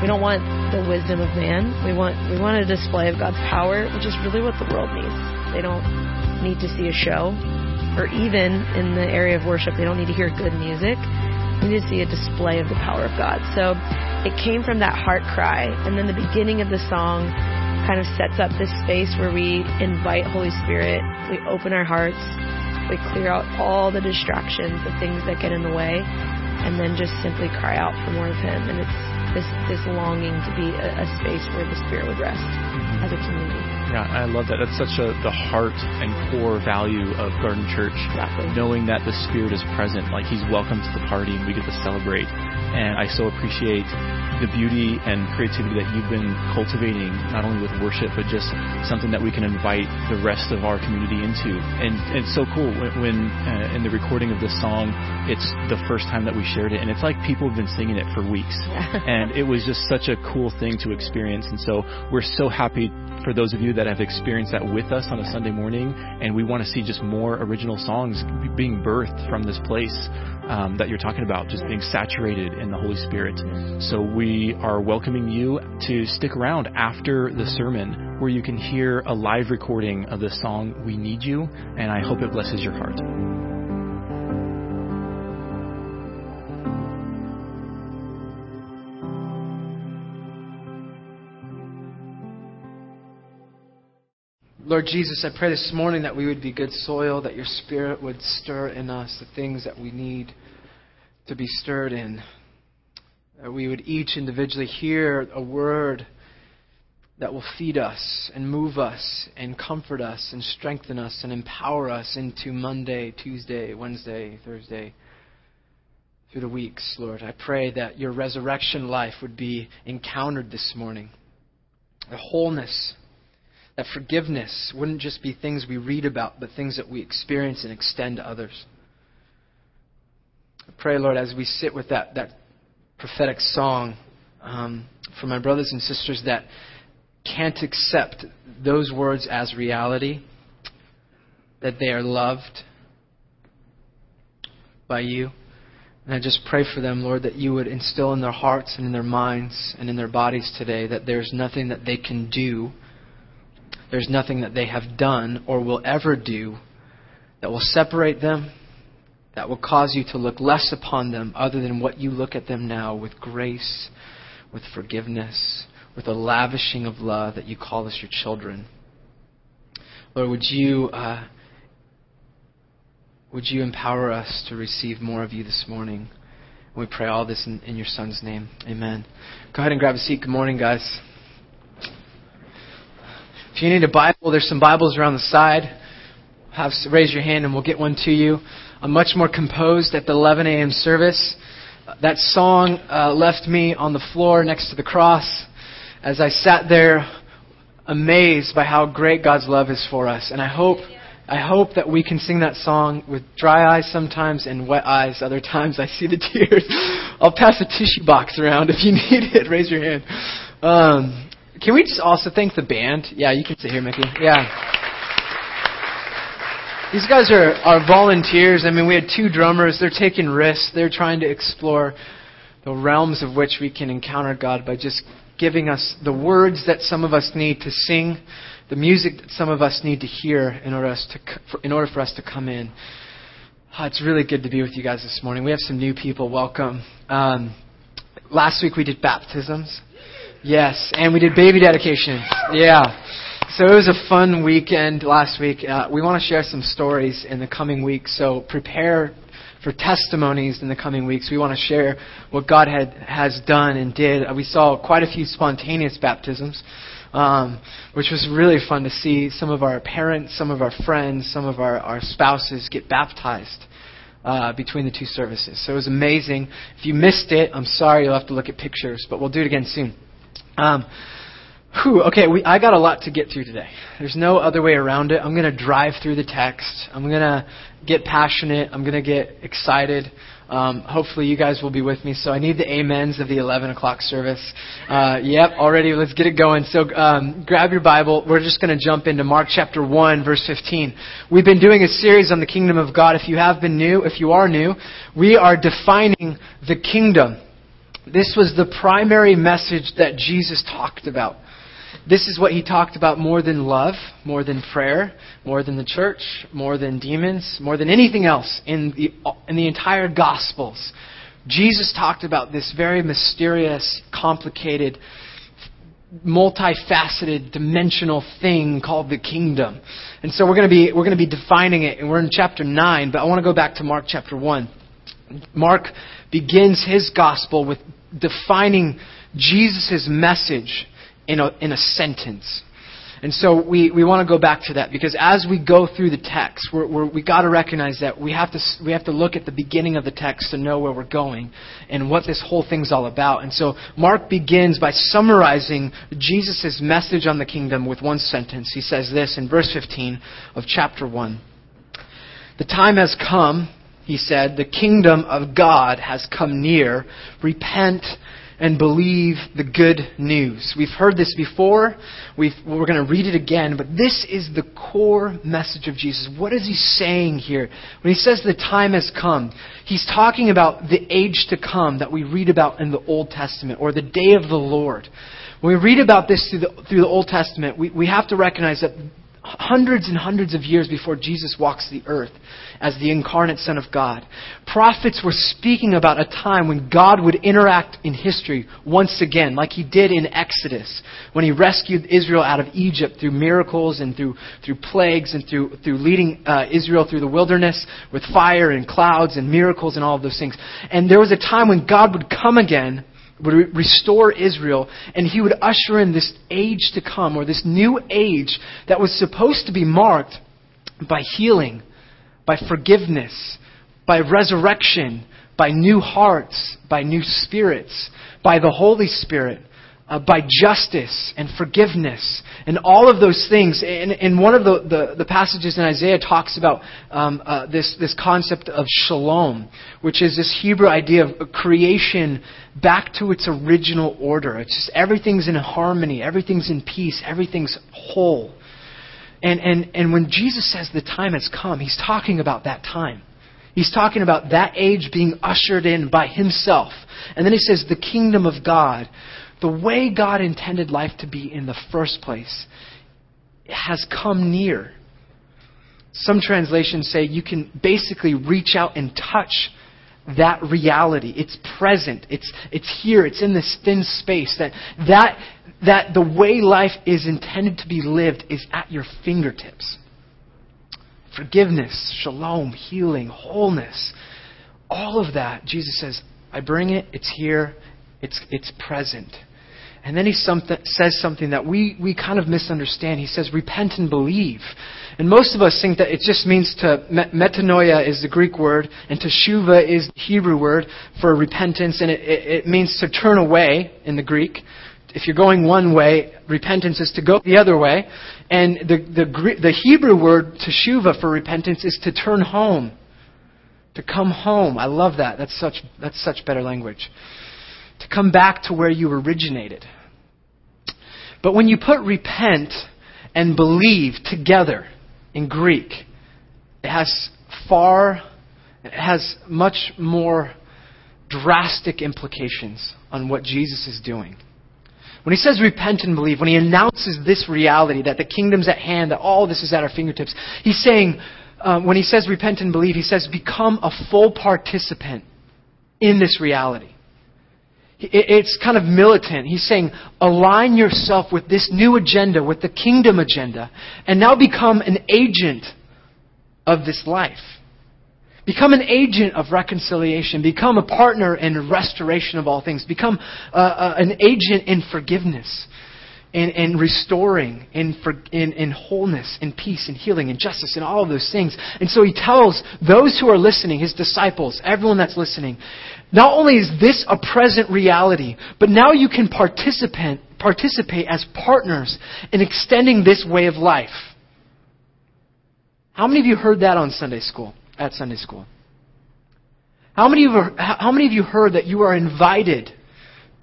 We don't want the wisdom of man. We want we want a display of God's power, which is really what the world needs. They don't need to see a show, or even in the area of worship, they don't need to hear good music. They need to see a display of the power of God. So it came from that heart cry, and then the beginning of the song kind of sets up this space where we invite Holy Spirit. We open our hearts. We clear out all the distractions, the things that get in the way, and then just simply cry out for more of Him. And it's this this longing to be a, a space where the Spirit would rest mm-hmm. as a community. Yeah, I love that. That's such a the heart and core value of Garden Church. Exactly. Knowing that the Spirit is present, like He's welcome to the party, and we get to celebrate. And I so appreciate the beauty and creativity that you've been cultivating, not only with worship, but just something that we can invite the rest of our community into. And it's so cool when, when uh, in the recording of this song, it's the first time that we shared it, and it's like people have been singing it for weeks. and it was just such a cool thing to experience. And so we're so happy for those of you that have experienced that with us on a Sunday morning, and we want to see just more original songs being birthed from this place um, that you're talking about, just being saturated in the Holy Spirit. So we are welcoming you to stick around after the sermon where you can hear a live recording of the song We Need You, and I hope it blesses your heart. Lord Jesus, I pray this morning that we would be good soil, that your Spirit would stir in us the things that we need to be stirred in. That we would each individually hear a word that will feed us and move us and comfort us and strengthen us and empower us into Monday, Tuesday, Wednesday, Thursday, through the weeks, Lord. I pray that your resurrection life would be encountered this morning. The wholeness that forgiveness wouldn't just be things we read about, but things that we experience and extend to others. I pray, Lord, as we sit with that, that prophetic song um, for my brothers and sisters that can't accept those words as reality, that they are loved by you. And I just pray for them, Lord, that you would instill in their hearts and in their minds and in their bodies today that there's nothing that they can do there's nothing that they have done or will ever do that will separate them, that will cause you to look less upon them other than what you look at them now with grace, with forgiveness, with a lavishing of love that you call us your children. Lord, would you uh, would you empower us to receive more of you this morning? We pray all this in, in your Son's name. Amen. Go ahead and grab a seat. Good morning, guys. If you need a Bible, there's some Bibles around the side. Have raise your hand and we'll get one to you. I'm much more composed at the 11 a.m. service. That song uh, left me on the floor next to the cross as I sat there amazed by how great God's love is for us. And I hope I hope that we can sing that song with dry eyes sometimes and wet eyes other times. I see the tears. I'll pass a tissue box around if you need it. Raise your hand. Um, can we just also thank the band? Yeah, you can sit here, Mickey. Yeah. These guys are, are volunteers. I mean, we had two drummers. They're taking risks. They're trying to explore the realms of which we can encounter God by just giving us the words that some of us need to sing, the music that some of us need to hear in order, us to, in order for us to come in. Oh, it's really good to be with you guys this morning. We have some new people. Welcome. Um, last week we did baptisms. Yes, and we did baby dedications. Yeah. So it was a fun weekend last week. Uh, we want to share some stories in the coming weeks. So prepare for testimonies in the coming weeks. We want to share what God had, has done and did. Uh, we saw quite a few spontaneous baptisms, um, which was really fun to see some of our parents, some of our friends, some of our, our spouses get baptized. Uh, between the two services. So it was amazing. If you missed it, I'm sorry, you'll have to look at pictures, but we'll do it again soon. Um, Whew, okay, we, I got a lot to get through today. There's no other way around it. I'm going to drive through the text. I'm going to get passionate. I'm going to get excited. Um, hopefully, you guys will be with me. So I need the amens of the 11 o'clock service. Uh, yep, already. Let's get it going. So um, grab your Bible. We're just going to jump into Mark chapter 1, verse 15. We've been doing a series on the kingdom of God. If you have been new, if you are new, we are defining the kingdom. This was the primary message that Jesus talked about. This is what he talked about more than love, more than prayer, more than the church, more than demons, more than anything else in the, in the entire Gospels. Jesus talked about this very mysterious, complicated, multifaceted, dimensional thing called the kingdom. And so we're going to be we're going to be defining it, and we're in chapter nine. But I want to go back to Mark chapter one. Mark begins his gospel with defining Jesus' message in a, in a sentence. And so we, we want to go back to that because as we go through the text, we're, we're, we got to recognize that we have, to, we have to look at the beginning of the text to know where we're going and what this whole thing's all about. And so Mark begins by summarizing Jesus' message on the kingdom with one sentence. He says this in verse 15 of chapter 1. The time has come, he said, the kingdom of God has come near. Repent and believe the good news. We've heard this before. we are going to read it again, but this is the core message of Jesus. What is he saying here? When he says the time has come, he's talking about the age to come that we read about in the Old Testament, or the day of the Lord. When we read about this through the, through the Old Testament, we, we have to recognize that hundreds and hundreds of years before Jesus walks the earth as the incarnate Son of God. Prophets were speaking about a time when God would interact in history once again, like he did in Exodus, when he rescued Israel out of Egypt through miracles and through, through plagues and through, through leading uh, Israel through the wilderness with fire and clouds and miracles and all of those things. And there was a time when God would come again would restore Israel, and he would usher in this age to come, or this new age that was supposed to be marked by healing, by forgiveness, by resurrection, by new hearts, by new spirits, by the Holy Spirit uh, by justice and forgiveness and all of those things. And, and one of the, the, the, passages in Isaiah talks about um, uh, this, this concept of shalom, which is this Hebrew idea of creation back to its original order. It's just everything's in harmony, everything's in peace, everything's whole. And, and, and when Jesus says the time has come, he's talking about that time. He's talking about that age being ushered in by himself. And then he says, the kingdom of God, the way God intended life to be in the first place has come near. Some translations say you can basically reach out and touch that reality. It's present. It's, it's here. It's in this thin space. That, that, that the way life is intended to be lived is at your fingertips. Forgiveness, shalom, healing, wholeness. All of that, Jesus says, I bring it, it's here, it's, it's present. And then he something, says something that we, we kind of misunderstand. He says, repent and believe. And most of us think that it just means to, metanoia is the Greek word, and teshuva is the Hebrew word for repentance, and it, it, it means to turn away in the Greek. If you're going one way, repentance is to go the other way. And the, the, the Hebrew word teshuva for repentance is to turn home. To come home. I love that. That's such, that's such better language. To come back to where you originated. But when you put repent and believe together in Greek, it has far, it has much more drastic implications on what Jesus is doing. When he says repent and believe, when he announces this reality that the kingdom's at hand, that all this is at our fingertips, he's saying, um, when he says repent and believe, he says become a full participant in this reality. It's kind of militant. He's saying, align yourself with this new agenda, with the kingdom agenda, and now become an agent of this life. Become an agent of reconciliation. Become a partner in restoration of all things. Become uh, uh, an agent in forgiveness in, in restoring, in, for, in, in wholeness, in peace, in healing, in justice, and all of those things. And so he tells those who are listening, his disciples, everyone that's listening, not only is this a present reality, but now you can participate, participate as partners in extending this way of life. How many of you heard that on Sunday school, at Sunday school? How many of you, how many of you heard that you are invited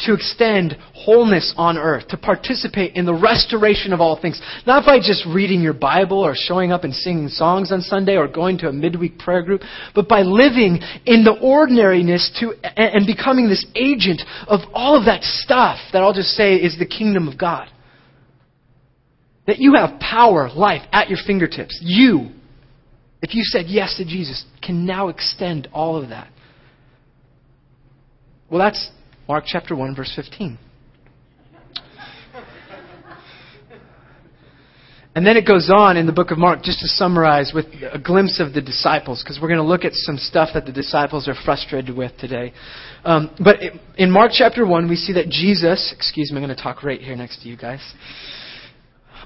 to extend wholeness on earth, to participate in the restoration of all things. Not by just reading your Bible or showing up and singing songs on Sunday or going to a midweek prayer group, but by living in the ordinariness to, and becoming this agent of all of that stuff that I'll just say is the kingdom of God. That you have power, life at your fingertips. You, if you said yes to Jesus, can now extend all of that. Well, that's Mark chapter 1, verse 15. And then it goes on in the book of Mark, just to summarize, with a glimpse of the disciples, because we're going to look at some stuff that the disciples are frustrated with today. Um, but in Mark chapter 1, we see that Jesus, excuse me, I'm going to talk right here next to you guys.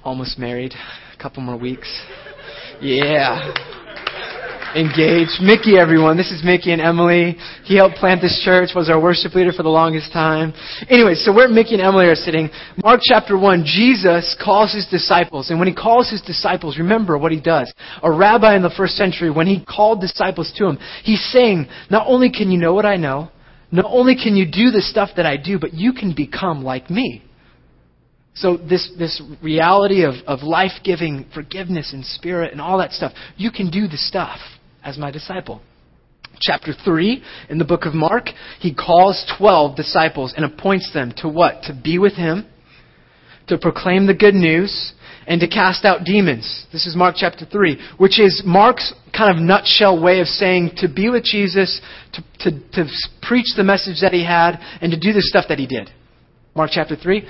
Almost married, a couple more weeks. Yeah engaged. Mickey, everyone. This is Mickey and Emily. He helped plant this church, was our worship leader for the longest time. Anyway, so where Mickey and Emily are sitting, Mark chapter 1, Jesus calls his disciples. And when he calls his disciples, remember what he does. A rabbi in the first century, when he called disciples to him, he's saying, not only can you know what I know, not only can you do the stuff that I do, but you can become like me. So this, this reality of, of life-giving forgiveness and spirit and all that stuff, you can do the stuff as my disciple. Chapter 3 in the book of Mark, he calls 12 disciples and appoints them to what? To be with him, to proclaim the good news, and to cast out demons. This is Mark chapter 3, which is Mark's kind of nutshell way of saying to be with Jesus, to, to, to preach the message that he had, and to do the stuff that he did. Mark chapter 3.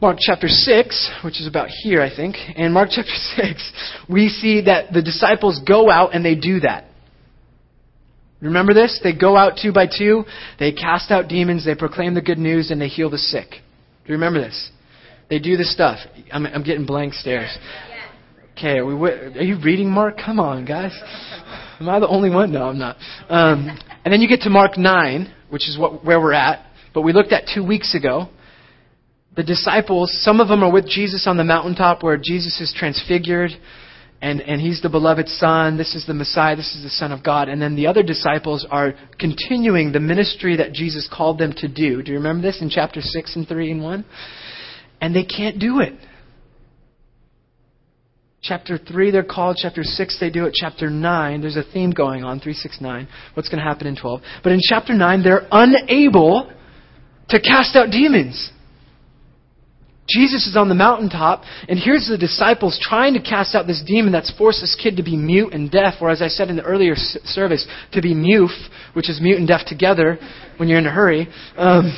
Mark chapter 6, which is about here, I think, in Mark chapter 6, we see that the disciples go out and they do that. Remember this? They go out two by two, they cast out demons, they proclaim the good news, and they heal the sick. Do you remember this? They do this stuff. I'm, I'm getting blank stares. Okay, are, we, are you reading Mark? Come on, guys. Am I the only one? No, I'm not. Um, and then you get to Mark 9, which is what, where we're at, but we looked at two weeks ago the disciples, some of them are with Jesus on the mountaintop where Jesus is transfigured and, and he's the beloved Son. This is the Messiah. This is the Son of God. And then the other disciples are continuing the ministry that Jesus called them to do. Do you remember this in chapter 6 and 3 and 1? And they can't do it. Chapter 3, they're called. Chapter 6, they do it. Chapter 9, there's a theme going on 3, 6, 9. What's going to happen in 12? But in chapter 9, they're unable to cast out demons. Jesus is on the mountaintop, and here's the disciples trying to cast out this demon that's forced this kid to be mute and deaf, or as I said in the earlier service, to be mute, which is mute and deaf together when you're in a hurry. Um,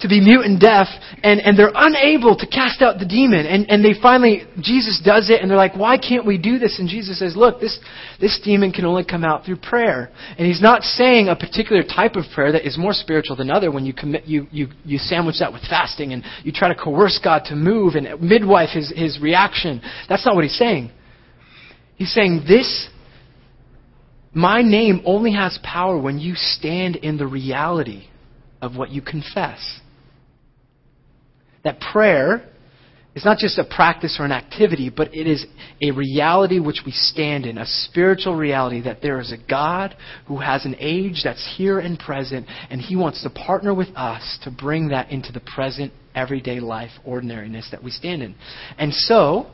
to be mute and deaf, and, and they're unable to cast out the demon. And, and they finally, Jesus does it, and they're like, why can't we do this? And Jesus says, look, this, this demon can only come out through prayer. And he's not saying a particular type of prayer that is more spiritual than other when you commit, you, you, you sandwich that with fasting and you try to coerce God to move and midwife his, his reaction. That's not what he's saying. He's saying this my name only has power when you stand in the reality of what you confess that prayer is not just a practice or an activity, but it is a reality which we stand in, a spiritual reality that there is a God who has an age that's here and present, and He wants to partner with us to bring that into the present, everyday life, ordinariness that we stand in. And so,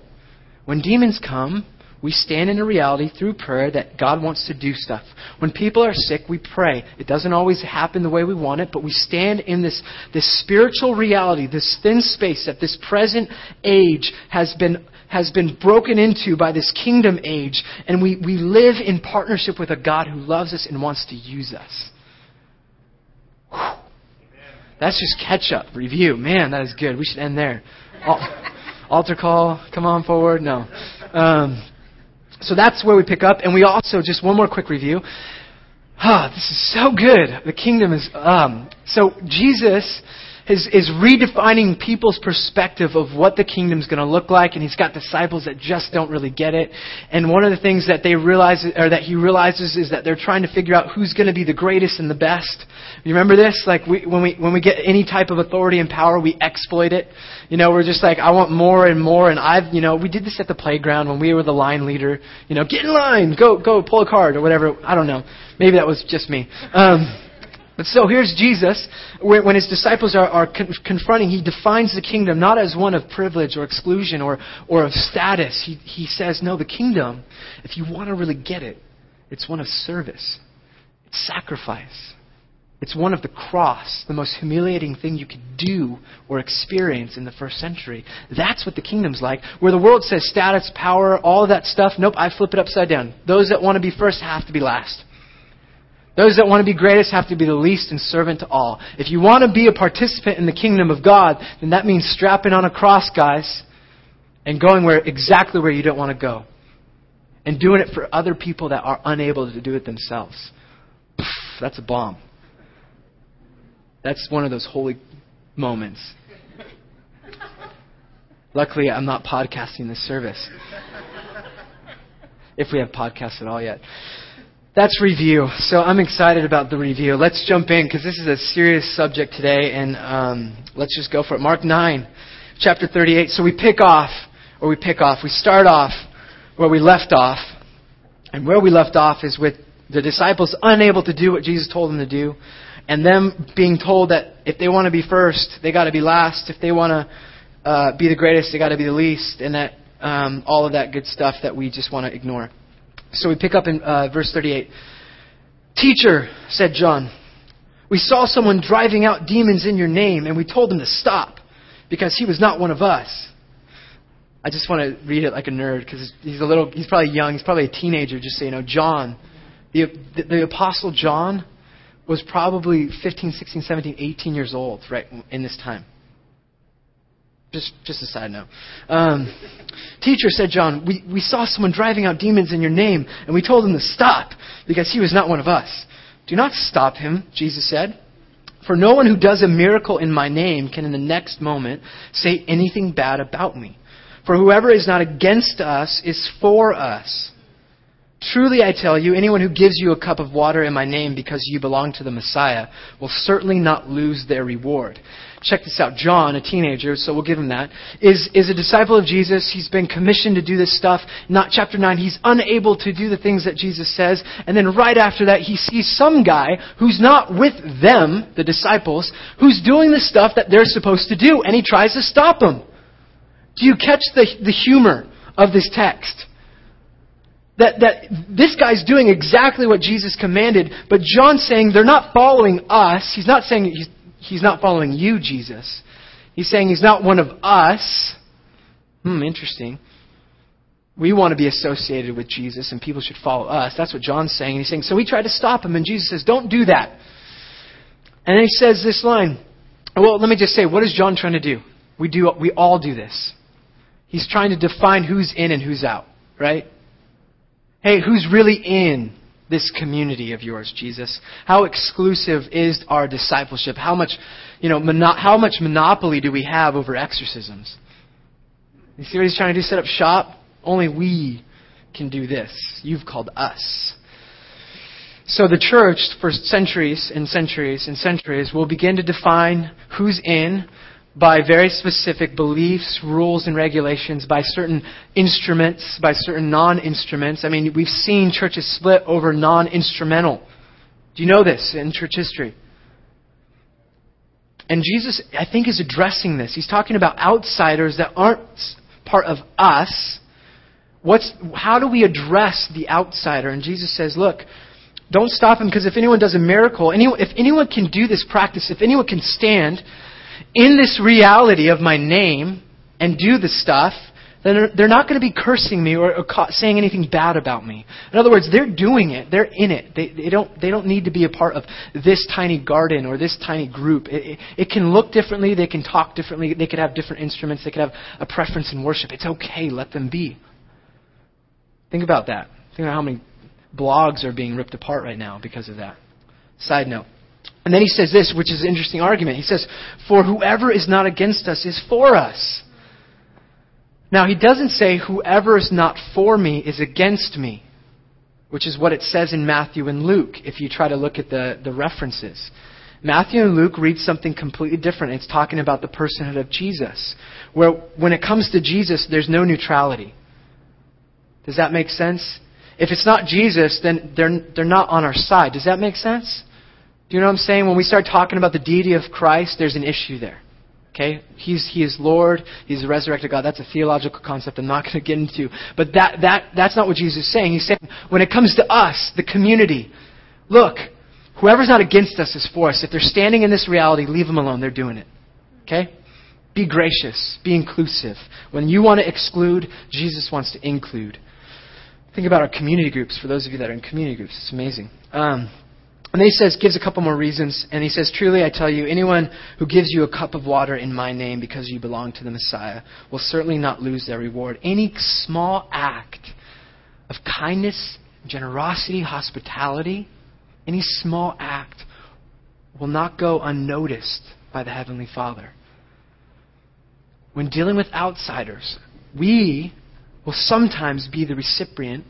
when demons come, we stand in a reality through prayer that God wants to do stuff. When people are sick, we pray. It doesn't always happen the way we want it, but we stand in this, this spiritual reality, this thin space that this present age has been, has been broken into by this kingdom age, and we, we live in partnership with a God who loves us and wants to use us. Whew. That's just catch up, review. Man, that is good. We should end there. Altar call, come on forward. No. Um, so that's where we pick up. And we also, just one more quick review. Ah, this is so good. The kingdom is. Um, so Jesus is, is redefining people's perspective of what the kingdom's going to look like, and he's got disciples that just don't really get it. And one of the things that they realize, or that he realizes, is that they're trying to figure out who's going to be the greatest and the best. You remember this? Like we, when we when we get any type of authority and power, we exploit it. You know, we're just like, I want more and more. And I've, you know, we did this at the playground when we were the line leader. You know, get in line, go go pull a card or whatever. I don't know. Maybe that was just me. Um, but so here's Jesus, when his disciples are, are con- confronting, he defines the kingdom not as one of privilege or exclusion or, or of status. He, he says, no, the kingdom, if you want to really get it, it's one of service, it's sacrifice. It's one of the cross, the most humiliating thing you could do or experience in the first century. That's what the kingdom's like. Where the world says status, power, all that stuff, nope, I flip it upside down. Those that want to be first have to be last. Those that want to be greatest have to be the least and servant to all. If you want to be a participant in the kingdom of God, then that means strapping on a cross, guys, and going where exactly where you don't want to go. And doing it for other people that are unable to do it themselves. Pff, that's a bomb. That's one of those holy moments. Luckily, I'm not podcasting this service. If we have podcasts at all yet. That's review. So I'm excited about the review. Let's jump in because this is a serious subject today, and um, let's just go for it. Mark 9, chapter 38. So we pick off, or we pick off, we start off where we left off. And where we left off is with the disciples unable to do what Jesus told them to do, and them being told that if they want to be first, they got to be last. If they want to uh, be the greatest, they got to be the least, and that um, all of that good stuff that we just want to ignore. So we pick up in uh, verse 38. Teacher, said John, we saw someone driving out demons in your name, and we told him to stop because he was not one of us. I just want to read it like a nerd because he's a little, he's probably young, he's probably a teenager, just so you know. John, the, the, the Apostle John was probably 15, 16, 17, 18 years old right in this time. Just, just a side note. Um, Teacher, said John, we, we saw someone driving out demons in your name, and we told him to stop, because he was not one of us. Do not stop him, Jesus said. For no one who does a miracle in my name can in the next moment say anything bad about me. For whoever is not against us is for us. Truly I tell you, anyone who gives you a cup of water in my name because you belong to the Messiah will certainly not lose their reward check this out. John, a teenager, so we'll give him that, is, is a disciple of Jesus. He's been commissioned to do this stuff. Not chapter 9, he's unable to do the things that Jesus says. And then right after that, he sees some guy who's not with them, the disciples, who's doing the stuff that they're supposed to do, and he tries to stop them. Do you catch the, the humor of this text? That, that this guy's doing exactly what Jesus commanded, but John's saying they're not following us. He's not saying he's he's not following you, Jesus. He's saying he's not one of us. Hmm, interesting. We want to be associated with Jesus and people should follow us. That's what John's saying. He's saying, so we tried to stop him, and Jesus says, don't do that. And then he says this line. Well, let me just say, what is John trying to do? We, do, we all do this. He's trying to define who's in and who's out, right? Hey, who's really in? This community of yours, Jesus? How exclusive is our discipleship? How much, you know, mono- how much monopoly do we have over exorcisms? You see what he's trying to do? Set up shop? Only we can do this. You've called us. So the church, for centuries and centuries and centuries, will begin to define who's in, by very specific beliefs, rules, and regulations, by certain instruments, by certain non instruments. I mean, we've seen churches split over non instrumental. Do you know this in church history? And Jesus, I think, is addressing this. He's talking about outsiders that aren't part of us. What's, how do we address the outsider? And Jesus says, look, don't stop him because if anyone does a miracle, anyone, if anyone can do this practice, if anyone can stand in this reality of my name and do the stuff, then they're not going to be cursing me or, saying anything bad about me. In other words, they're doing it. They're in it. They, they, don't, they don't need to be a part of this tiny garden or this tiny group. It, it, it can look differently. They can talk differently. They could have different instruments. They could have a preference in worship. It's okay. Let them be. Think about that. Think about how many blogs are being ripped apart right now because of that. Side note. And then he says this, which is an interesting argument. He says, For whoever is not against us is for us. Now, he doesn't say, Whoever is not for me is against me, which is what it says in Matthew and Luke, if you try to look at the, the references. Matthew and Luke read something completely different. It's talking about the personhood of Jesus, where when it comes to Jesus, there's no neutrality. Does that make sense? If it's not Jesus, then they're, they're not on our side. Does that make sense? Do you know what I'm saying? When we start talking about the deity of Christ, there's an issue there. Okay? He's, he is Lord. He's the resurrected God. That's a theological concept I'm not going to get into. But that, that, that's not what Jesus is saying. He's saying, when it comes to us, the community, look, whoever's not against us is for us. If they're standing in this reality, leave them alone. They're doing it. Okay? Be gracious. Be inclusive. When you want to exclude, Jesus wants to include. Think about our community groups, for those of you that are in community groups. It's amazing. Um, and he says, gives a couple more reasons. And he says, Truly I tell you, anyone who gives you a cup of water in my name because you belong to the Messiah will certainly not lose their reward. Any small act of kindness, generosity, hospitality, any small act will not go unnoticed by the Heavenly Father. When dealing with outsiders, we will sometimes be the recipient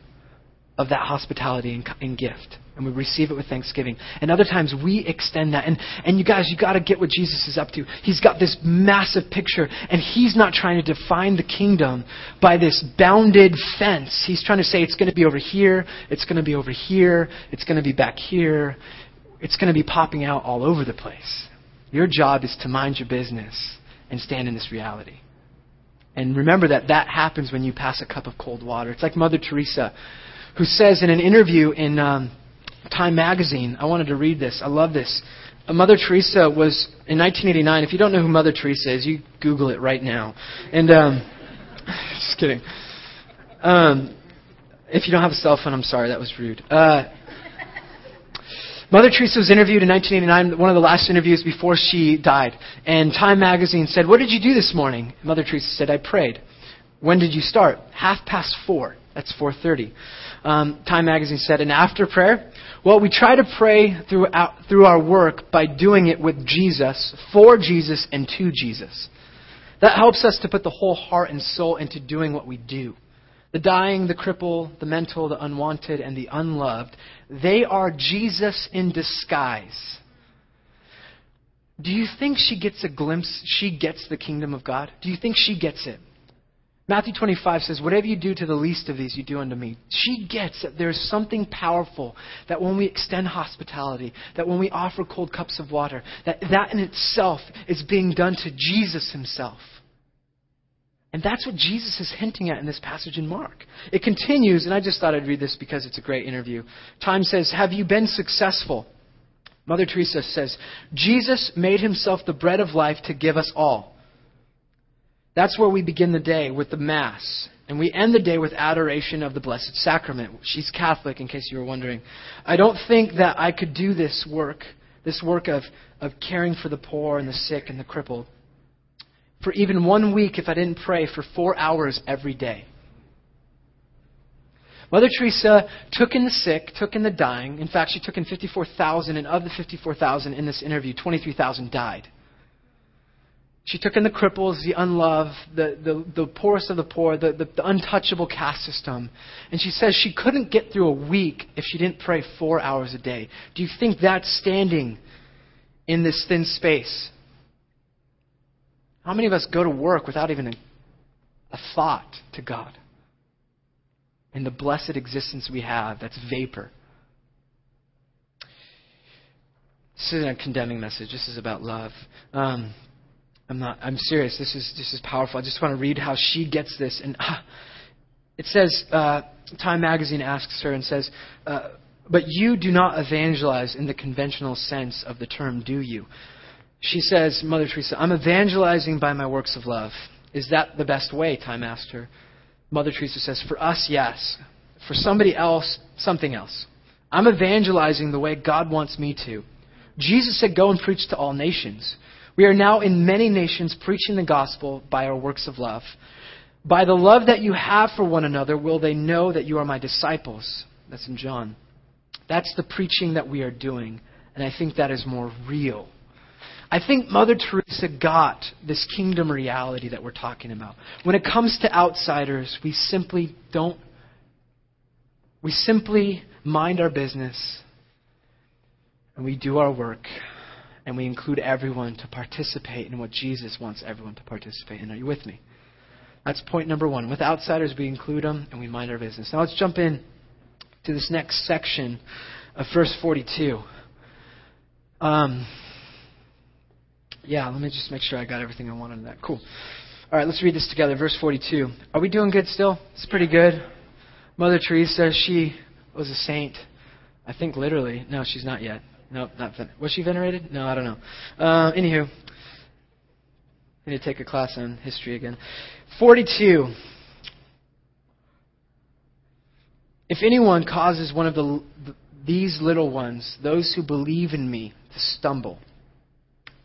of that hospitality and gift. And we receive it with thanksgiving. And other times we extend that. And, and you guys, you got to get what Jesus is up to. He's got this massive picture, and he's not trying to define the kingdom by this bounded fence. He's trying to say it's going to be over here, it's going to be over here, it's going to be back here, it's going to be popping out all over the place. Your job is to mind your business and stand in this reality. And remember that that happens when you pass a cup of cold water. It's like Mother Teresa, who says in an interview in um, Time magazine, I wanted to read this. I love this. Uh, Mother Teresa was in 1989. If you don't know who Mother Teresa is, you Google it right now. And um, just kidding. Um, if you don't have a cell phone, I'm sorry, that was rude. Uh, Mother Teresa was interviewed in 1989, one of the last interviews before she died. And Time magazine said, What did you do this morning? Mother Teresa said, I prayed. When did you start? Half past four. That's 4:30. Um, Time magazine said, and after prayer, well, we try to pray throughout, through our work by doing it with Jesus, for Jesus, and to Jesus. That helps us to put the whole heart and soul into doing what we do. The dying, the crippled, the mental, the unwanted, and the unloved, they are Jesus in disguise. Do you think she gets a glimpse? She gets the kingdom of God? Do you think she gets it? Matthew 25 says, Whatever you do to the least of these, you do unto me. She gets that there's something powerful that when we extend hospitality, that when we offer cold cups of water, that that in itself is being done to Jesus himself. And that's what Jesus is hinting at in this passage in Mark. It continues, and I just thought I'd read this because it's a great interview. Time says, Have you been successful? Mother Teresa says, Jesus made himself the bread of life to give us all. That's where we begin the day with the Mass. And we end the day with adoration of the Blessed Sacrament. She's Catholic, in case you were wondering. I don't think that I could do this work, this work of, of caring for the poor and the sick and the crippled, for even one week if I didn't pray for four hours every day. Mother Teresa took in the sick, took in the dying. In fact, she took in 54,000, and of the 54,000 in this interview, 23,000 died. She took in the cripples, the unloved, the, the, the poorest of the poor, the, the, the untouchable caste system. And she says she couldn't get through a week if she didn't pray four hours a day. Do you think that's standing in this thin space? How many of us go to work without even a, a thought to God? And the blessed existence we have that's vapor. This isn't a condemning message. This is about love. Um, I'm not. I'm serious. This is this is powerful. I just want to read how she gets this. And ah, it says, uh, Time Magazine asks her and says, uh, "But you do not evangelize in the conventional sense of the term, do you?" She says, Mother Teresa, I'm evangelizing by my works of love. Is that the best way? Time asked her. Mother Teresa says, For us, yes. For somebody else, something else. I'm evangelizing the way God wants me to. Jesus said, Go and preach to all nations. We are now in many nations preaching the gospel by our works of love. By the love that you have for one another, will they know that you are my disciples. That's in John. That's the preaching that we are doing. And I think that is more real. I think Mother Teresa got this kingdom reality that we're talking about. When it comes to outsiders, we simply don't, we simply mind our business and we do our work and we include everyone to participate in what Jesus wants everyone to participate in. Are you with me? That's point number one. With outsiders, we include them and we mind our business. Now let's jump in to this next section of verse 42. Um, yeah, let me just make sure I got everything I wanted in that. Cool. All right, let's read this together. Verse 42. Are we doing good still? It's pretty good. Mother Teresa, she was a saint. I think literally. No, she's not yet. No, not ven- was she venerated? No, I don't know. Uh, anywho, I need to take a class on history again. 42. If anyone causes one of the, these little ones, those who believe in me, to stumble,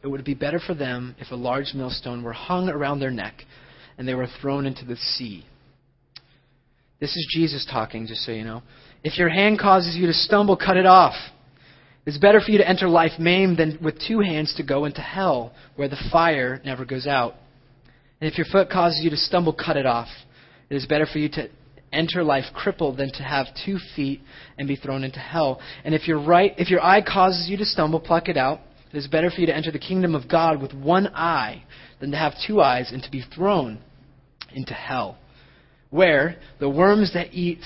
it would be better for them if a large millstone were hung around their neck and they were thrown into the sea. This is Jesus talking, just so you know. If your hand causes you to stumble, cut it off. It's better for you to enter life maimed than with two hands to go into hell, where the fire never goes out. And if your foot causes you to stumble, cut it off. It is better for you to enter life crippled than to have two feet and be thrown into hell. And if your right, if your eye causes you to stumble, pluck it out. It is better for you to enter the kingdom of God with one eye than to have two eyes and to be thrown into hell, where the worms that eat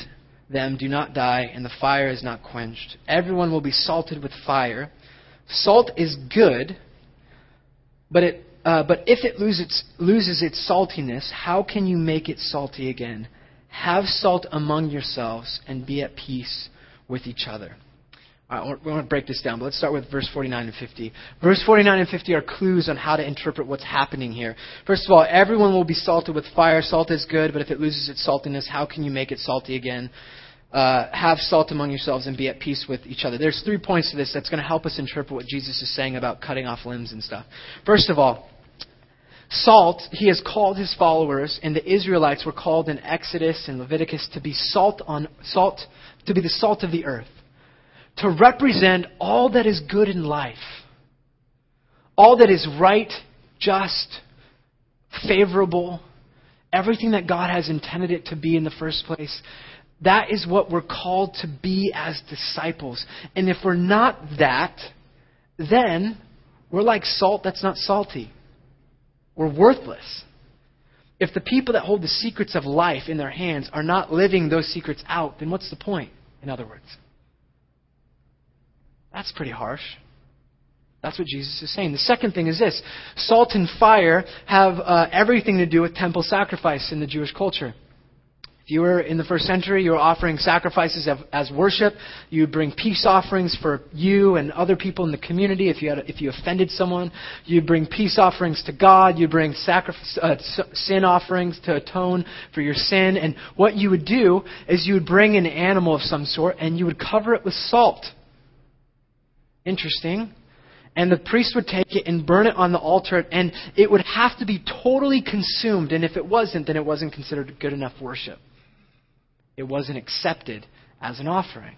them do not die and the fire is not quenched. Everyone will be salted with fire. Salt is good, but it uh, but if it loses, loses its saltiness, how can you make it salty again? Have salt among yourselves and be at peace with each other. We want to break this down, but let's start with verse 49 and 50. Verse 49 and 50 are clues on how to interpret what's happening here. First of all, everyone will be salted with fire. Salt is good, but if it loses its saltiness, how can you make it salty again? Uh, have salt among yourselves and be at peace with each other. There's three points to this that's going to help us interpret what Jesus is saying about cutting off limbs and stuff. First of all, Salt, he has called his followers, and the Israelites were called in Exodus and Leviticus to be salt on salt, to be the salt of the earth, to represent all that is good in life, all that is right, just, favorable, everything that God has intended it to be in the first place. That is what we're called to be as disciples. And if we're not that, then we're like salt that's not salty. We're worthless. If the people that hold the secrets of life in their hands are not living those secrets out, then what's the point, in other words? That's pretty harsh. That's what Jesus is saying. The second thing is this salt and fire have uh, everything to do with temple sacrifice in the Jewish culture. If you were in the first century, you were offering sacrifices as worship. You would bring peace offerings for you and other people in the community. If you, had, if you offended someone, you'd bring peace offerings to God. You'd bring sacrifice, uh, sin offerings to atone for your sin. And what you would do is you would bring an animal of some sort and you would cover it with salt. Interesting. And the priest would take it and burn it on the altar, and it would have to be totally consumed. And if it wasn't, then it wasn't considered good enough worship it wasn't accepted as an offering.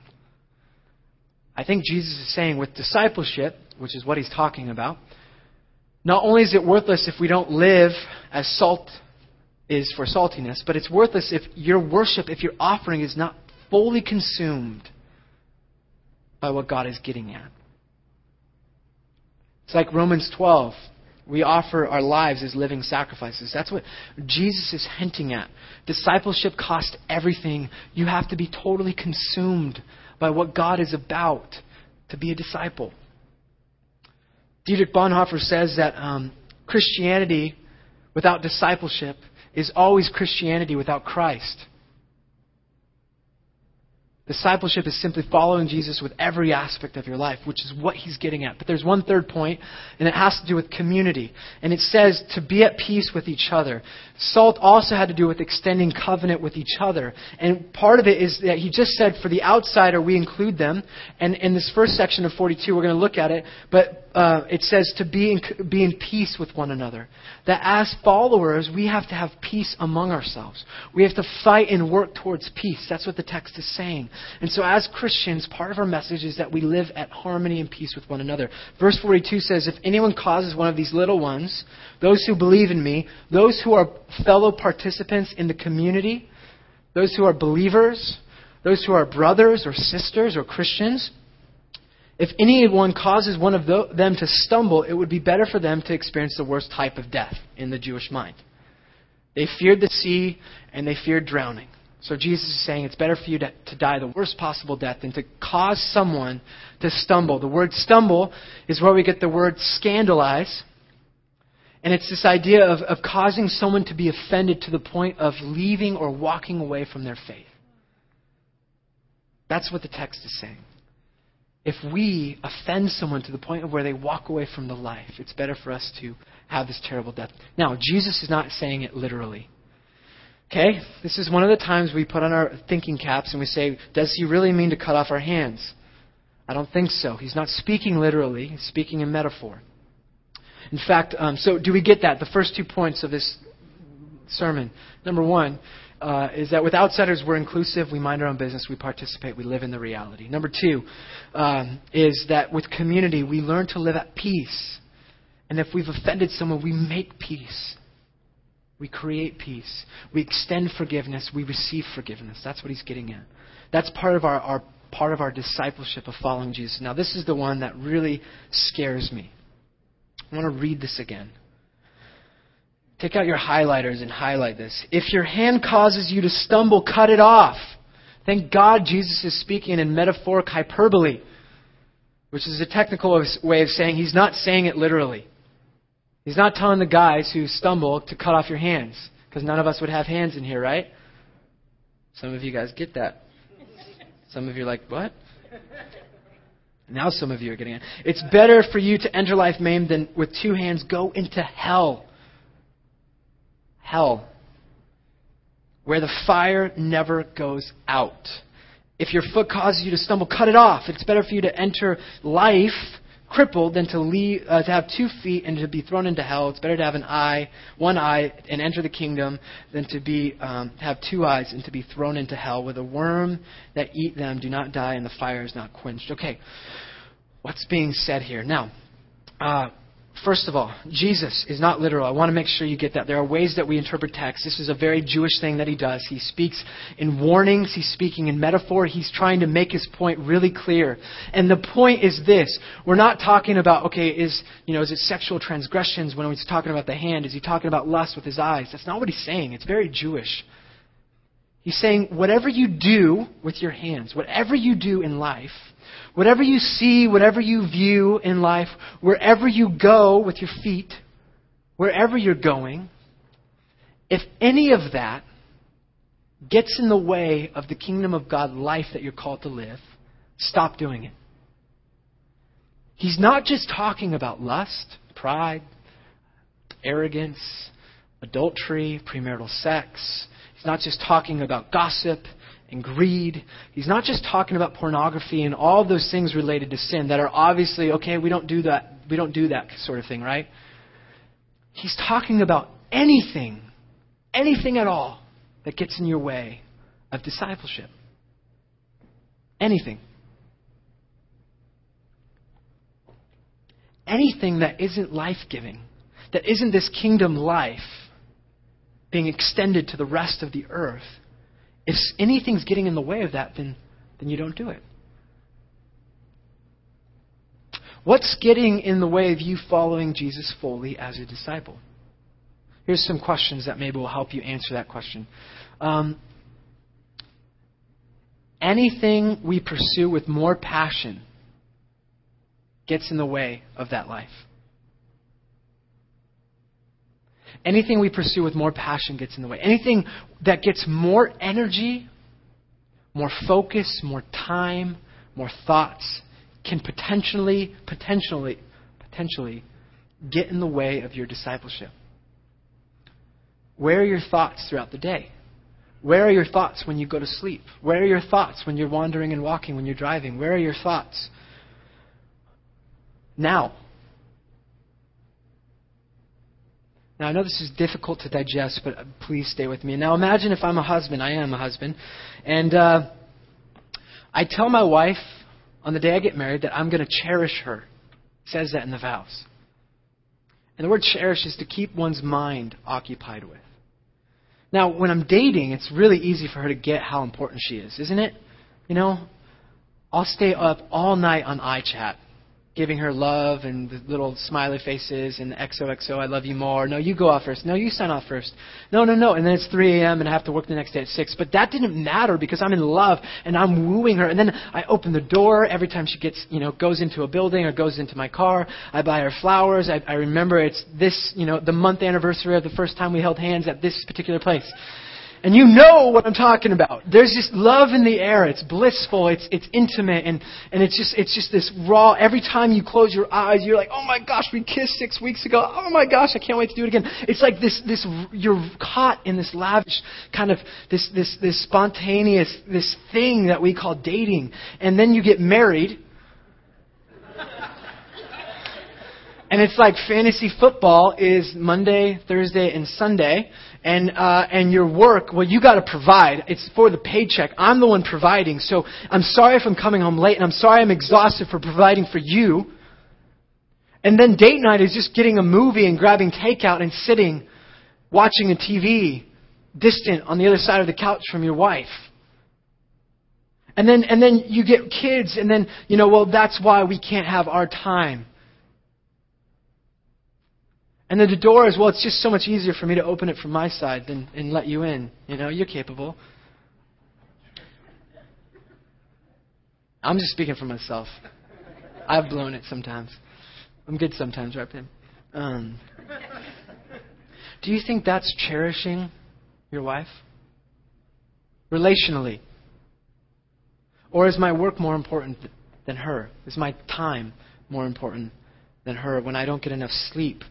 I think Jesus is saying with discipleship, which is what he's talking about, not only is it worthless if we don't live as salt is for saltiness, but it's worthless if your worship, if your offering is not fully consumed by what God is getting at. It's like Romans 12. We offer our lives as living sacrifices. That's what Jesus is hinting at. Discipleship costs everything. You have to be totally consumed by what God is about to be a disciple. Dietrich Bonhoeffer says that um, Christianity without discipleship is always Christianity without Christ. Discipleship is simply following Jesus with every aspect of your life, which is what he's getting at. But there's one third point, and it has to do with community. And it says to be at peace with each other. Salt also had to do with extending covenant with each other. And part of it is that he just said for the outsider, we include them. And in this first section of 42, we're going to look at it. But uh, it says to be in, be in peace with one another. That as followers, we have to have peace among ourselves. We have to fight and work towards peace. That's what the text is saying. And so, as Christians, part of our message is that we live at harmony and peace with one another. Verse 42 says, If anyone causes one of these little ones, those who believe in me, those who are fellow participants in the community, those who are believers, those who are brothers or sisters or Christians, if anyone causes one of them to stumble, it would be better for them to experience the worst type of death in the Jewish mind. They feared the sea and they feared drowning. So Jesus is saying it's better for you to, to die the worst possible death than to cause someone to stumble. The word stumble is where we get the word scandalize. And it's this idea of, of causing someone to be offended to the point of leaving or walking away from their faith. That's what the text is saying if we offend someone to the point of where they walk away from the life, it's better for us to have this terrible death. Now, Jesus is not saying it literally. Okay? This is one of the times we put on our thinking caps and we say, does he really mean to cut off our hands? I don't think so. He's not speaking literally, he's speaking in metaphor. In fact, um, so do we get that? The first two points of this sermon. Number one, uh, is that with outsiders, we're inclusive, we mind our own business, we participate, we live in the reality. Number two um, is that with community, we learn to live at peace. And if we've offended someone, we make peace. We create peace. We extend forgiveness. We receive forgiveness. That's what he's getting at. That's part of our, our part of our discipleship of following Jesus. Now, this is the one that really scares me. I want to read this again. Take out your highlighters and highlight this. If your hand causes you to stumble, cut it off. Thank God Jesus is speaking in metaphoric hyperbole, which is a technical way of saying he's not saying it literally. He's not telling the guys who stumble to cut off your hands, because none of us would have hands in here, right? Some of you guys get that. Some of you are like, what? Now some of you are getting it. It's better for you to enter life maimed than with two hands go into hell hell, where the fire never goes out. If your foot causes you to stumble, cut it off. It's better for you to enter life crippled than to, leave, uh, to have two feet and to be thrown into hell. It's better to have an eye, one eye, and enter the kingdom than to be um, have two eyes and to be thrown into hell, where the worm that eat them do not die and the fire is not quenched. Okay, what's being said here now? Uh, First of all, Jesus is not literal. I want to make sure you get that. There are ways that we interpret text. This is a very Jewish thing that he does. He speaks in warnings, he's speaking in metaphor, he's trying to make his point really clear. And the point is this. We're not talking about, okay, is, you know, is it sexual transgressions when he's talking about the hand? Is he talking about lust with his eyes? That's not what he's saying. It's very Jewish. He's saying, whatever you do with your hands, whatever you do in life, Whatever you see, whatever you view in life, wherever you go with your feet, wherever you're going, if any of that gets in the way of the kingdom of God life that you're called to live, stop doing it. He's not just talking about lust, pride, arrogance, adultery, premarital sex. He's not just talking about gossip and greed. He's not just talking about pornography and all those things related to sin that are obviously, okay, we don't do that. We don't do that sort of thing, right? He's talking about anything, anything at all that gets in your way of discipleship. Anything. Anything that isn't life giving, that isn't this kingdom life being extended to the rest of the earth, if anything's getting in the way of that, then, then you don't do it. What's getting in the way of you following Jesus fully as a disciple? Here's some questions that maybe will help you answer that question. Um, anything we pursue with more passion gets in the way of that life. Anything we pursue with more passion gets in the way. Anything that gets more energy, more focus, more time, more thoughts can potentially, potentially, potentially get in the way of your discipleship. Where are your thoughts throughout the day? Where are your thoughts when you go to sleep? Where are your thoughts when you're wandering and walking, when you're driving? Where are your thoughts? Now. Now, I know this is difficult to digest, but please stay with me. Now, imagine if I'm a husband. I am a husband. And uh, I tell my wife on the day I get married that I'm going to cherish her. It says that in the vows. And the word cherish is to keep one's mind occupied with. Now, when I'm dating, it's really easy for her to get how important she is, isn't it? You know, I'll stay up all night on iChat giving her love and the little smiley faces and XOXO, I love you more. No, you go off first. No, you sign off first. No, no, no. And then it's 3 a.m. and I have to work the next day at 6. But that didn't matter because I'm in love and I'm wooing her. And then I open the door every time she gets, you know, goes into a building or goes into my car. I buy her flowers. I, I remember it's this, you know, the month anniversary of the first time we held hands at this particular place. And you know what I'm talking about. There's just love in the air. It's blissful. It's, it's intimate. And, and it's just, it's just this raw, every time you close your eyes, you're like, oh my gosh, we kissed six weeks ago. Oh my gosh, I can't wait to do it again. It's like this, this, you're caught in this lavish kind of, this, this, this spontaneous, this thing that we call dating. And then you get married. And it's like fantasy football is Monday, Thursday, and Sunday and uh, and your work, well, you got to provide. It's for the paycheck. I'm the one providing. So I'm sorry if I'm coming home late, and I'm sorry I'm exhausted for providing for you. And then date night is just getting a movie and grabbing takeout and sitting, watching a TV, distant on the other side of the couch from your wife. And then and then you get kids, and then you know, well, that's why we can't have our time. And then the door is, well, it's just so much easier for me to open it from my side than and let you in. You know, you're capable. I'm just speaking for myself. I've blown it sometimes. I'm good sometimes, right, Pim? Um, do you think that's cherishing your wife? Relationally? Or is my work more important than her? Is my time more important than her when I don't get enough sleep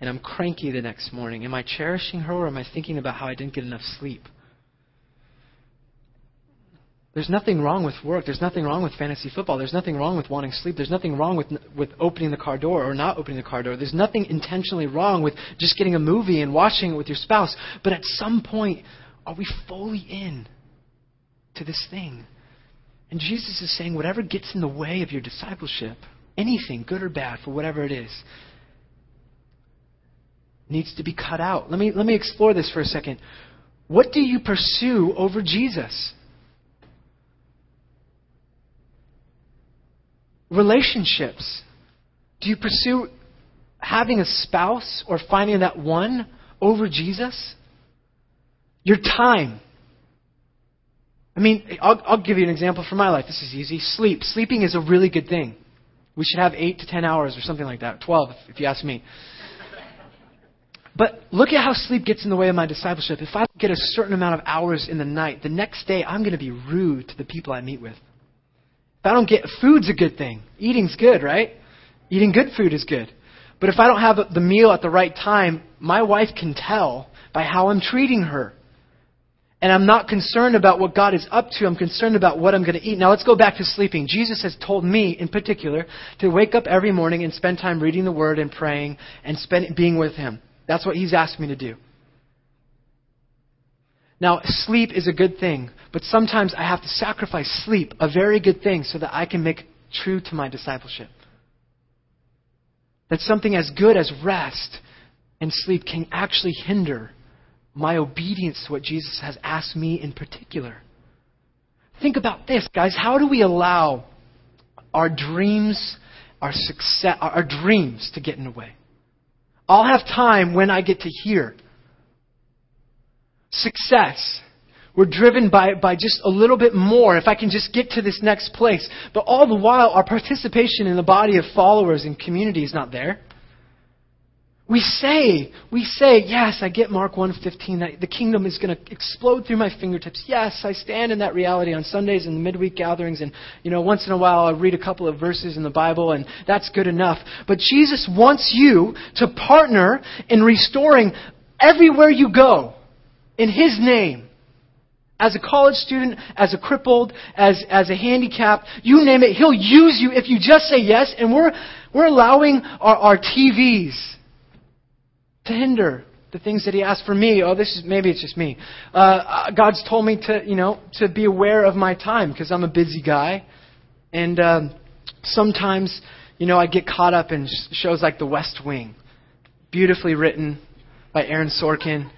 and I'm cranky the next morning? Am I cherishing her or am I thinking about how I didn't get enough sleep? There's nothing wrong with work. There's nothing wrong with fantasy football. There's nothing wrong with wanting sleep. There's nothing wrong with, with opening the car door or not opening the car door. There's nothing intentionally wrong with just getting a movie and watching it with your spouse. But at some point, are we fully in to this thing? And Jesus is saying, whatever gets in the way of your discipleship, anything, good or bad, for whatever it is, needs to be cut out. Let me, let me explore this for a second. What do you pursue over Jesus? Relationships. Do you pursue having a spouse or finding that one over Jesus? Your time. I mean, I'll, I'll give you an example from my life. This is easy. Sleep. Sleeping is a really good thing. We should have 8 to 10 hours or something like that. 12, if you ask me. But look at how sleep gets in the way of my discipleship. If I get a certain amount of hours in the night, the next day I'm going to be rude to the people I meet with. If I don't get food's a good thing. Eating's good, right? Eating good food is good. But if I don't have the meal at the right time, my wife can tell by how I'm treating her. And I'm not concerned about what God is up to. I'm concerned about what I'm going to eat. Now let's go back to sleeping. Jesus has told me, in particular, to wake up every morning and spend time reading the Word and praying and spend, being with Him. That's what he's asked me to do. Now, sleep is a good thing, but sometimes I have to sacrifice sleep, a very good thing, so that I can make true to my discipleship. That something as good as rest and sleep can actually hinder my obedience to what Jesus has asked me in particular. Think about this, guys. How do we allow our dreams, our success, our dreams to get in the way? I'll have time when I get to hear. Success. We're driven by, by just a little bit more if I can just get to this next place. But all the while, our participation in the body of followers and community is not there. We say, we say, yes, I get Mark 1:15 that the kingdom is going to explode through my fingertips. Yes, I stand in that reality on Sundays and midweek gatherings and you know, once in a while I'll read a couple of verses in the Bible and that's good enough. But Jesus wants you to partner in restoring everywhere you go in his name. As a college student, as a crippled, as, as a handicapped, you name it, he'll use you if you just say yes. And we're, we're allowing our, our TVs to hinder the things that he asked for me. Oh, this is maybe it's just me. Uh, uh God's told me to, you know, to be aware of my time because I'm a busy guy, and um, sometimes, you know, I get caught up in shows like The West Wing, beautifully written by Aaron Sorkin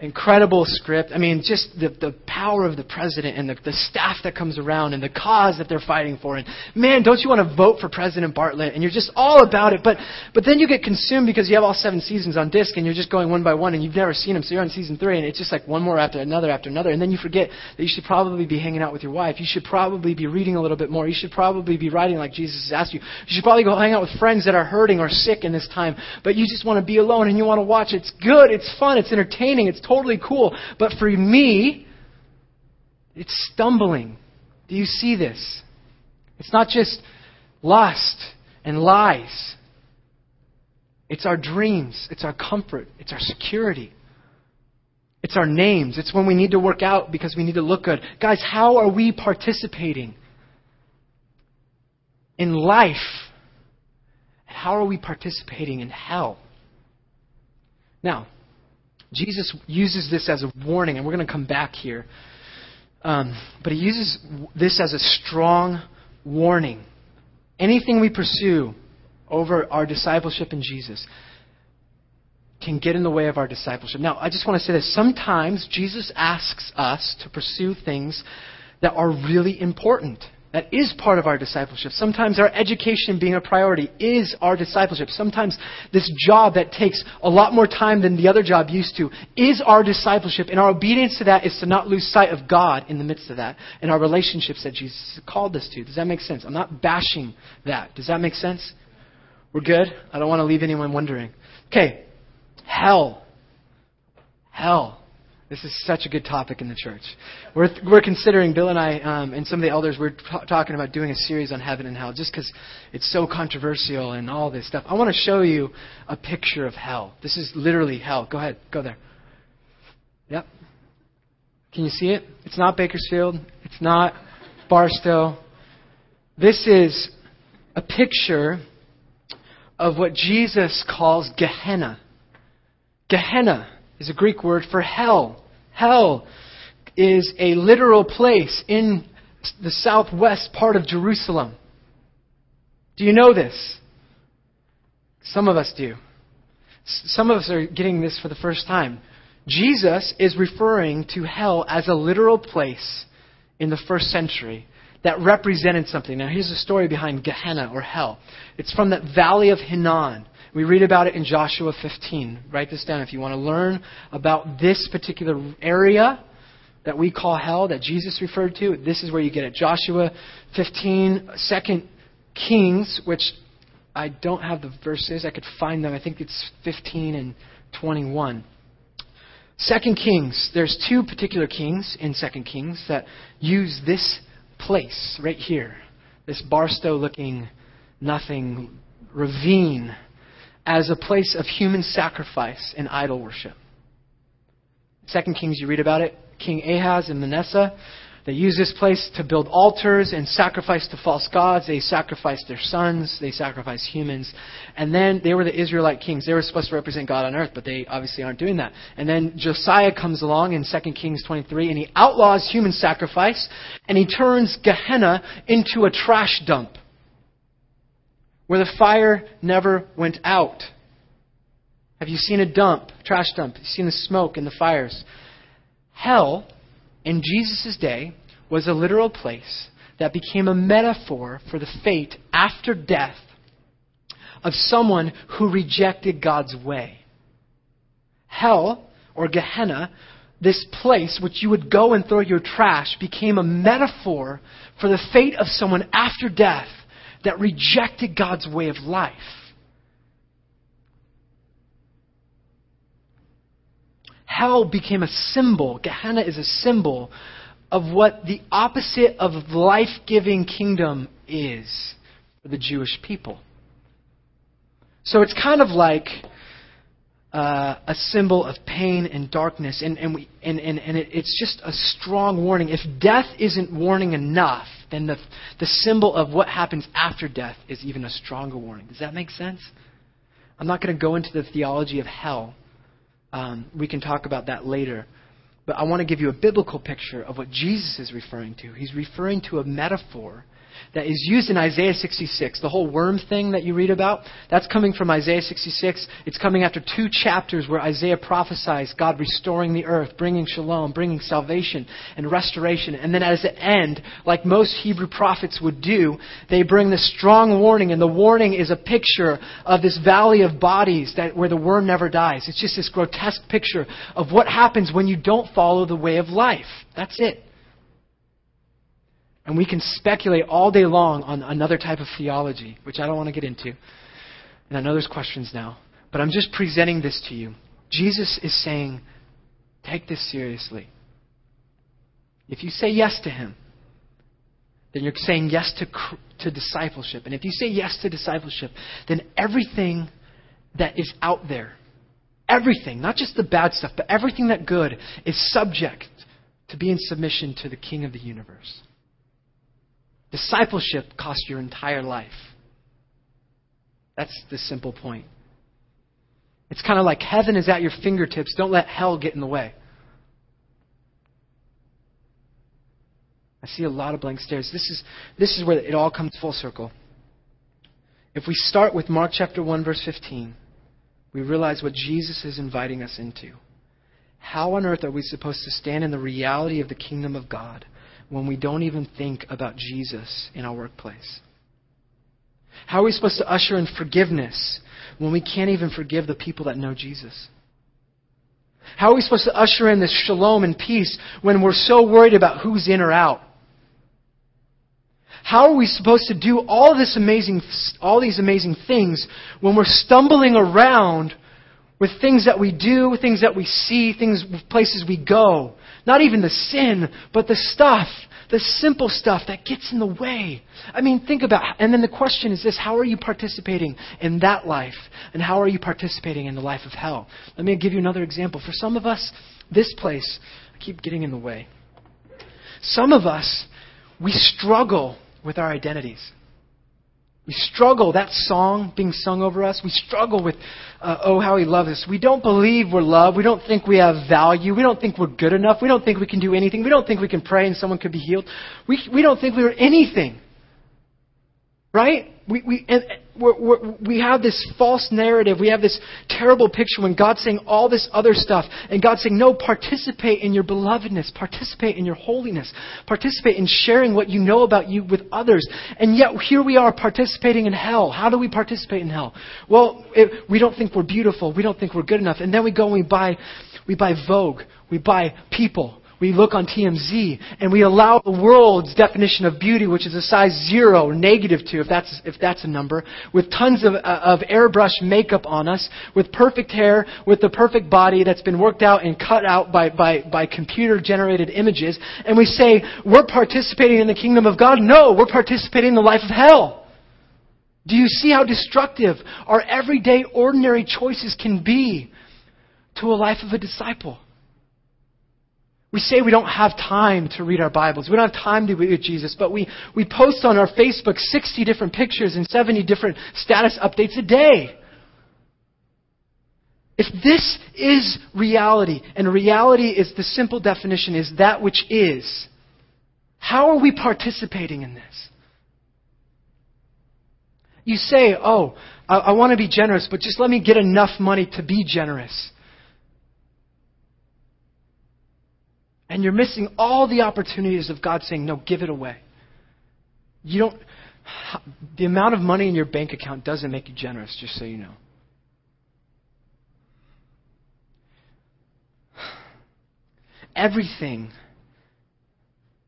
incredible script. I mean, just the, the power of the president and the, the staff that comes around and the cause that they're fighting for. And man, don't you want to vote for President Bartlet? And you're just all about it. But, but then you get consumed because you have all seven seasons on disc and you're just going one by one and you've never seen them. So you're on season three and it's just like one more after another after another. And then you forget that you should probably be hanging out with your wife. You should probably be reading a little bit more. You should probably be writing like Jesus has asked you. You should probably go hang out with friends that are hurting or sick in this time. But you just want to be alone and you want to watch. It's good. It's fun. It's entertaining. It's totally cool. But for me, it's stumbling. Do you see this? It's not just lust and lies. It's our dreams. It's our comfort. It's our security. It's our names. It's when we need to work out because we need to look good. Guys, how are we participating in life? How are we participating in hell? Now, Jesus uses this as a warning, and we're going to come back here. Um, but he uses this as a strong warning. Anything we pursue over our discipleship in Jesus can get in the way of our discipleship. Now, I just want to say this. Sometimes Jesus asks us to pursue things that are really important. That is part of our discipleship. Sometimes our education being a priority is our discipleship. Sometimes this job that takes a lot more time than the other job used to is our discipleship. And our obedience to that is to not lose sight of God in the midst of that and our relationships that Jesus called us to. Does that make sense? I'm not bashing that. Does that make sense? We're good? I don't want to leave anyone wondering. Okay. Hell. Hell. This is such a good topic in the church. We're, we're considering, Bill and I um, and some of the elders, we're t- talking about doing a series on heaven and hell just because it's so controversial and all this stuff. I want to show you a picture of hell. This is literally hell. Go ahead, go there. Yep. Can you see it? It's not Bakersfield. It's not Barstow. This is a picture of what Jesus calls Gehenna. Gehenna is a Greek word for hell. Hell is a literal place in the southwest part of Jerusalem. Do you know this? Some of us do. Some of us are getting this for the first time. Jesus is referring to hell as a literal place in the first century that represented something. Now, here's the story behind Gehenna or hell. It's from that valley of Hinnom. We read about it in Joshua 15. Write this down if you want to learn about this particular area that we call hell that Jesus referred to. This is where you get it. Joshua 15, 2 Kings, which I don't have the verses. I could find them. I think it's 15 and 21. Second Kings, there's two particular kings in Second Kings that use this place right here, this Barstow looking nothing ravine as a place of human sacrifice and idol worship. Second Kings, you read about it. King Ahaz and Manasseh, they used this place to build altars and sacrifice to false gods. They sacrificed their sons. They sacrificed humans. And then they were the Israelite kings. They were supposed to represent God on earth, but they obviously aren't doing that. And then Josiah comes along in 2 Kings 23 and he outlaws human sacrifice and he turns Gehenna into a trash dump where the fire never went out. Have you seen a dump, trash dump? Have you seen the smoke and the fires? Hell, in Jesus' day, was a literal place that became a metaphor for the fate after death of someone who rejected God's way. Hell, or Gehenna, this place which you would go and throw your trash, became a metaphor for the fate of someone after death that rejected God's way of life. hell became a symbol. Gehenna is a symbol of what the opposite of life giving kingdom is for the Jewish people. So it's kind of like uh, a symbol of pain and darkness, and, and, we, and, and, and it, it's just a strong warning. If death isn't warning enough, then the, the symbol of what happens after death is even a stronger warning. Does that make sense? I'm not going to go into the theology of hell. Um, we can talk about that later. But I want to give you a biblical picture of what Jesus is referring to. He's referring to a metaphor that is used in Isaiah 66. The whole worm thing that you read about, that's coming from Isaiah 66. It's coming after two chapters where Isaiah prophesies God restoring the earth, bringing shalom, bringing salvation and restoration. And then as the end, like most Hebrew prophets would do, they bring this strong warning, and the warning is a picture of this valley of bodies that, where the worm never dies. It's just this grotesque picture of what happens when you don't follow the way of life. That's it. And we can speculate all day long on another type of theology, which I don't want to get into. And I know there's questions now, but I'm just presenting this to you. Jesus is saying, take this seriously. If you say yes to Him, then you're saying yes to, to discipleship. And if you say yes to discipleship, then everything that is out there, everything, not just the bad stuff, but everything that good, is subject to be in submission to the King of the universe. Discipleship costs your entire life. That's the simple point. It's kind of like heaven is at your fingertips. Don't let hell get in the way. I see a lot of blank stares. This is, this is where it all comes full circle. If we start with Mark chapter 1, verse 15, we realize what Jesus is inviting us into. How on earth are we supposed to stand in the reality of the kingdom of God when we don't even think about Jesus in our workplace? How are we supposed to usher in forgiveness when we can't even forgive the people that know Jesus? How are we supposed to usher in this shalom and peace when we're so worried about who's in or out? How are we supposed to do all this amazing, all these amazing things when we're stumbling around with things that we do, things that we see, things, places we go. Not even the sin, but the stuff, the simple stuff that gets in the way. I mean, think about, and then the question is this, how are you participating in that life? And how are you participating in the life of hell? Let me give you another example. For some of us, this place, I keep getting in the way. Some of us, we struggle with our identities. We struggle, that song being sung over us, we struggle with, uh, oh, how he loves us. We don't believe we're loved. We don't think we have value. We don't think we're good enough. We don't think we can do anything. We don't think we can pray and someone could be healed. We, we don't think we're anything. Right? We, we, and we're, we're, we have this false narrative. We have this terrible picture when God's saying all this other stuff. And God's saying, no, participate in your belovedness. Participate in your holiness. Participate in sharing what you know about you with others. And yet, here we are participating in hell. How do we participate in hell? Well, it, we don't think we're beautiful. We don't think we're good enough. And then we go and we buy, we buy Vogue. We buy people we look on TMZ and we allow the world's definition of beauty, which is a size zero or negative two, if that's, if that's a number, with tons of, uh, of airbrush makeup on us, with perfect hair, with the perfect body that's been worked out and cut out by, by, by computer generated images, and we say, we're participating in the kingdom of God. No, we're participating in the life of hell. Do you see how destructive our everyday, ordinary choices can be to a life of a disciple? We say we don't have time to read our Bibles. We don't have time to be with Jesus, but we, we post on our Facebook 60 different pictures and 70 different status updates a day. If this is reality, and reality is the simple definition is that which is, how are we participating in this? You say, oh, I, I want to be generous, but just let me get enough money to be generous. And you're missing all the opportunities of God saying, no, give it away. You don't, the amount of money in your bank account doesn't make you generous, just so you know. Everything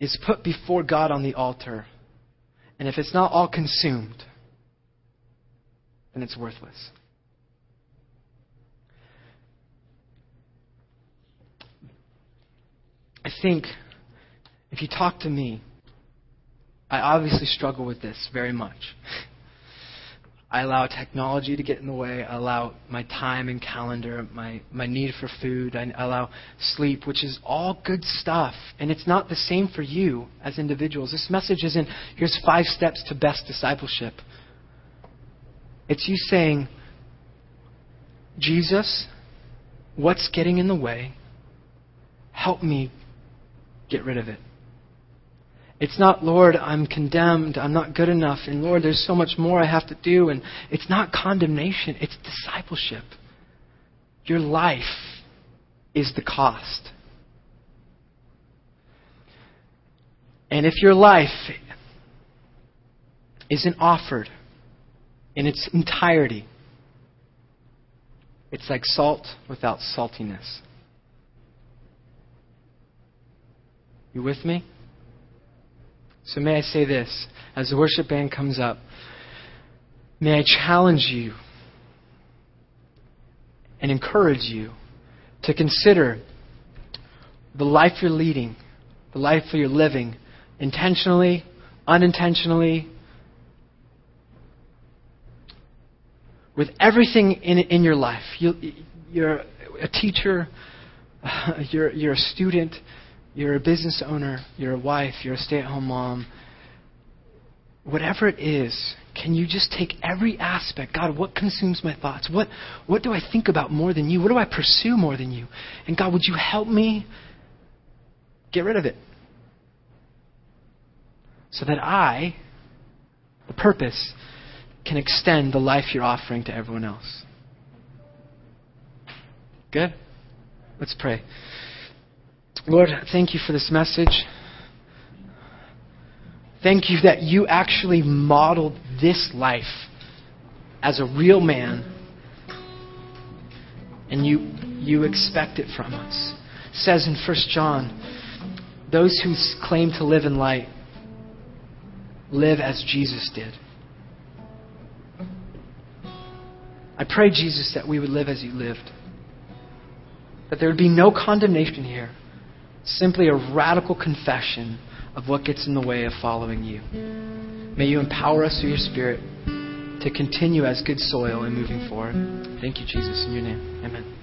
is put before God on the altar. And if it's not all consumed, then it's worthless. I think if you talk to me, I obviously struggle with this very much. I allow technology to get in the way. I allow my time and calendar, my, my need for food. I allow sleep, which is all good stuff. And it's not the same for you as individuals. This message isn't, here's five steps to best discipleship. It's you saying, Jesus, what's getting in the way? Help me get rid of it. It's not, Lord, I'm condemned, I'm not good enough, and Lord, there's so much more I have to do. And it's not condemnation, it's discipleship. Your life is the cost. And if your life isn't offered in its entirety, it's like salt without saltiness. You with me? So may I say this as the worship band comes up. May I challenge you and encourage you to consider the life you're leading, the life you're living, intentionally, unintentionally, with everything in, in your life. You, you're a teacher, you're, you're a student, you're a business owner, you're a wife, you're a stay at home mom. Whatever it is, can you just take every aspect? God, what consumes my thoughts? What, what do I think about more than you? What do I pursue more than you? And God, would you help me get rid of it? So that I, the purpose, can extend the life you're offering to everyone else. Good? Let's pray. Lord, thank you for this message. Thank you that you actually modeled this life as a real man and you, you expect it from us. It says in 1 John, those who claim to live in light live as Jesus did. I pray, Jesus, that we would live as you lived. That there would be no condemnation here simply a radical confession of what gets in the way of following you. May you empower us through your Spirit to continue as good soil and moving forward. Thank you, Jesus, in your name. Amen.